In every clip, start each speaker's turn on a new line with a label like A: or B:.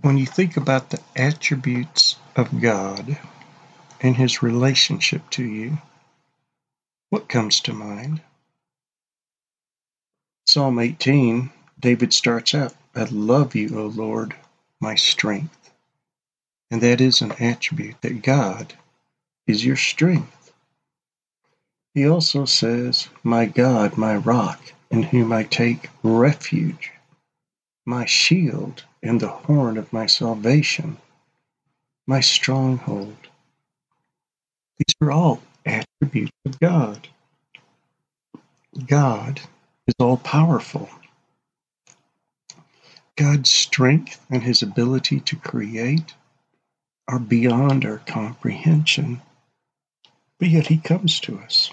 A: When you think about the attributes of God and his relationship to you, what comes to mind? Psalm 18, David starts out, I love you, O Lord, my strength. And that is an attribute that God is your strength. He also says, My God, my rock, in whom I take refuge, my shield and the horn of my salvation, my stronghold. These are all attributes of God. God is all powerful. God's strength and his ability to create are beyond our comprehension, but yet he comes to us.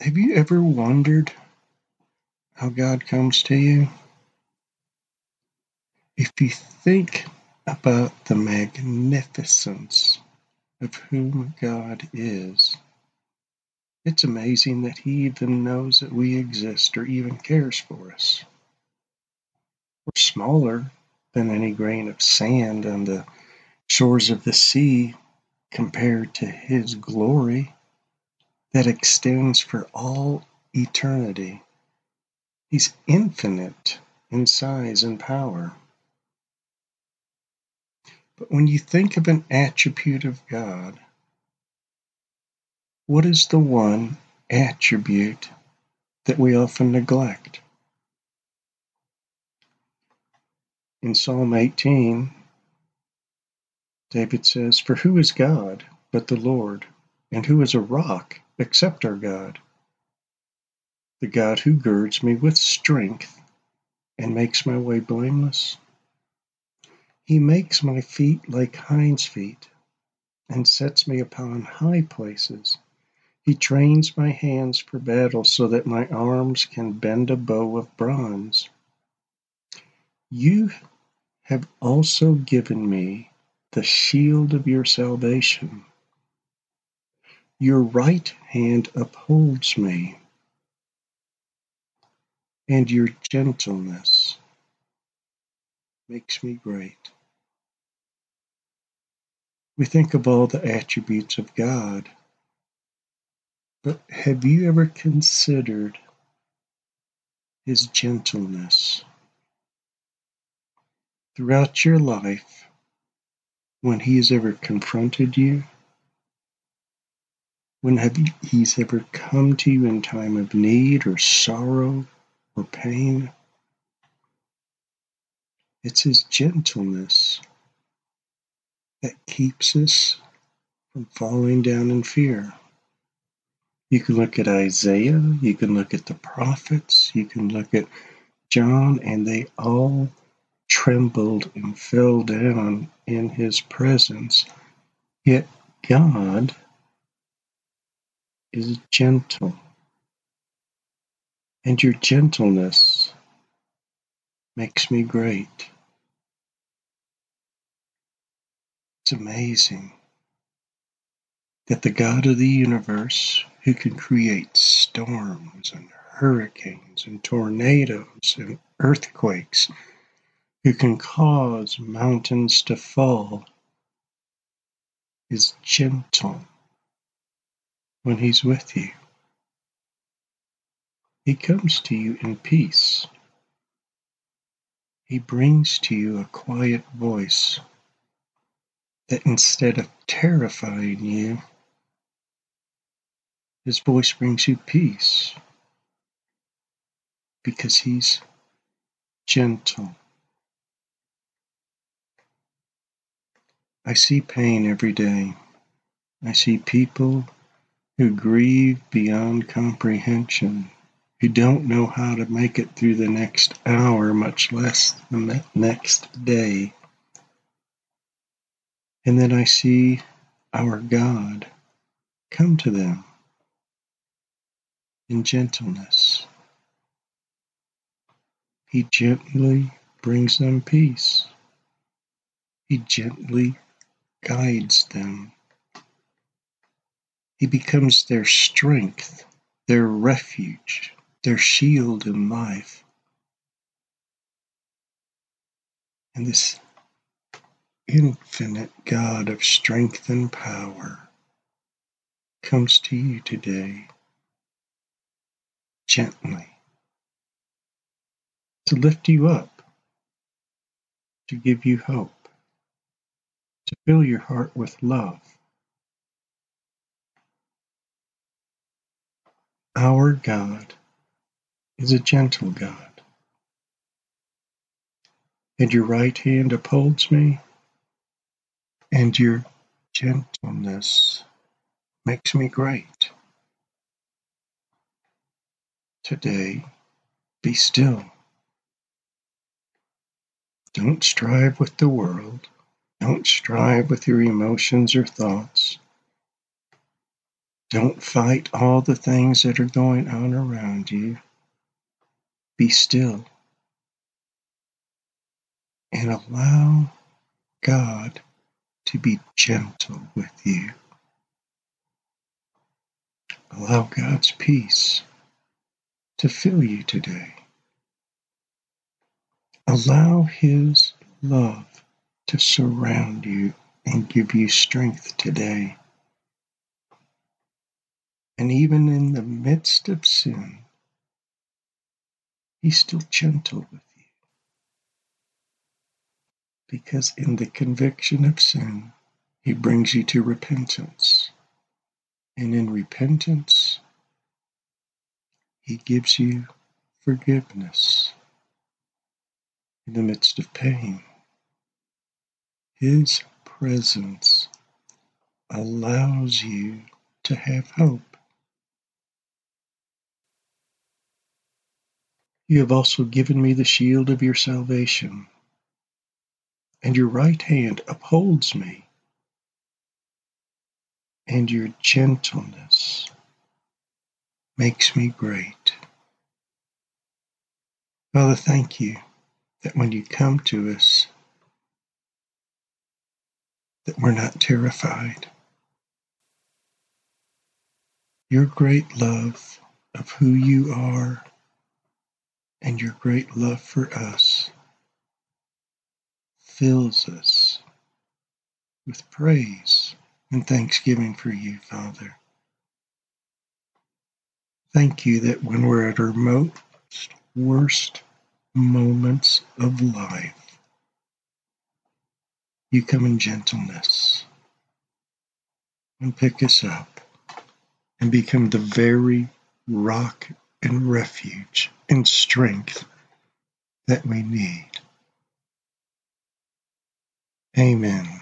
A: Have you ever wondered how God comes to you? If you think about the magnificence of whom God is, it's amazing that He even knows that we exist or even cares for us. We're smaller than any grain of sand on the shores of the sea compared to His glory that extends for all eternity. He's infinite in size and power. But when you think of an attribute of God, what is the one attribute that we often neglect? In Psalm 18, David says, For who is God but the Lord? And who is a rock except our God? The God who girds me with strength and makes my way blameless. He makes my feet like hinds' feet and sets me upon high places. He trains my hands for battle so that my arms can bend a bow of bronze. You have also given me the shield of your salvation. Your right hand upholds me, and your gentleness makes me great. We think of all the attributes of God, but have you ever considered his gentleness? Throughout your life, when he has ever confronted you, when have he's ever come to you in time of need or sorrow or pain, it's his gentleness that keeps us from falling down in fear. You can look at Isaiah, you can look at the prophets, you can look at John, and they all trembled and fell down in his presence. Yet God is gentle, and your gentleness makes me great. It's amazing that the God of the universe, who can create storms and hurricanes and tornadoes and earthquakes, who can cause mountains to fall, is gentle when He's with you. He comes to you in peace. He brings to you a quiet voice that instead of terrifying you, his voice brings you peace because he's gentle. I see pain every day. I see people who grieve beyond comprehension, who don't know how to make it through the next hour, much less the next day. And then I see our God come to them in gentleness. He gently brings them peace. He gently guides them. He becomes their strength, their refuge, their shield in life. And this infinite God of strength and power comes to you today gently to lift you up, to give you hope, to fill your heart with love. Our God is a gentle God and your right hand upholds me, and your gentleness makes me great. Today, be still. Don't strive with the world. Don't strive with your emotions or thoughts. Don't fight all the things that are going on around you. Be still and allow God to be gentle with you. Allow God's peace to fill you today. Allow His love to surround you and give you strength today. And even in the midst of sin, He's still gentle with you. Because in the conviction of sin, He brings you to repentance. And in repentance, He gives you forgiveness in the midst of pain. His presence allows you to have hope. You have also given me the shield of your salvation, and your right hand upholds me, and your gentleness makes me great. Father, thank you that when you come to us, that we're not terrified. Your great love of who you are and your great love for us fills us with praise and thanksgiving for you, Father. Thank you that when we're at our most worst moments of life, you come in gentleness and pick us up and become the very rock and refuge and strength that we need. Amen.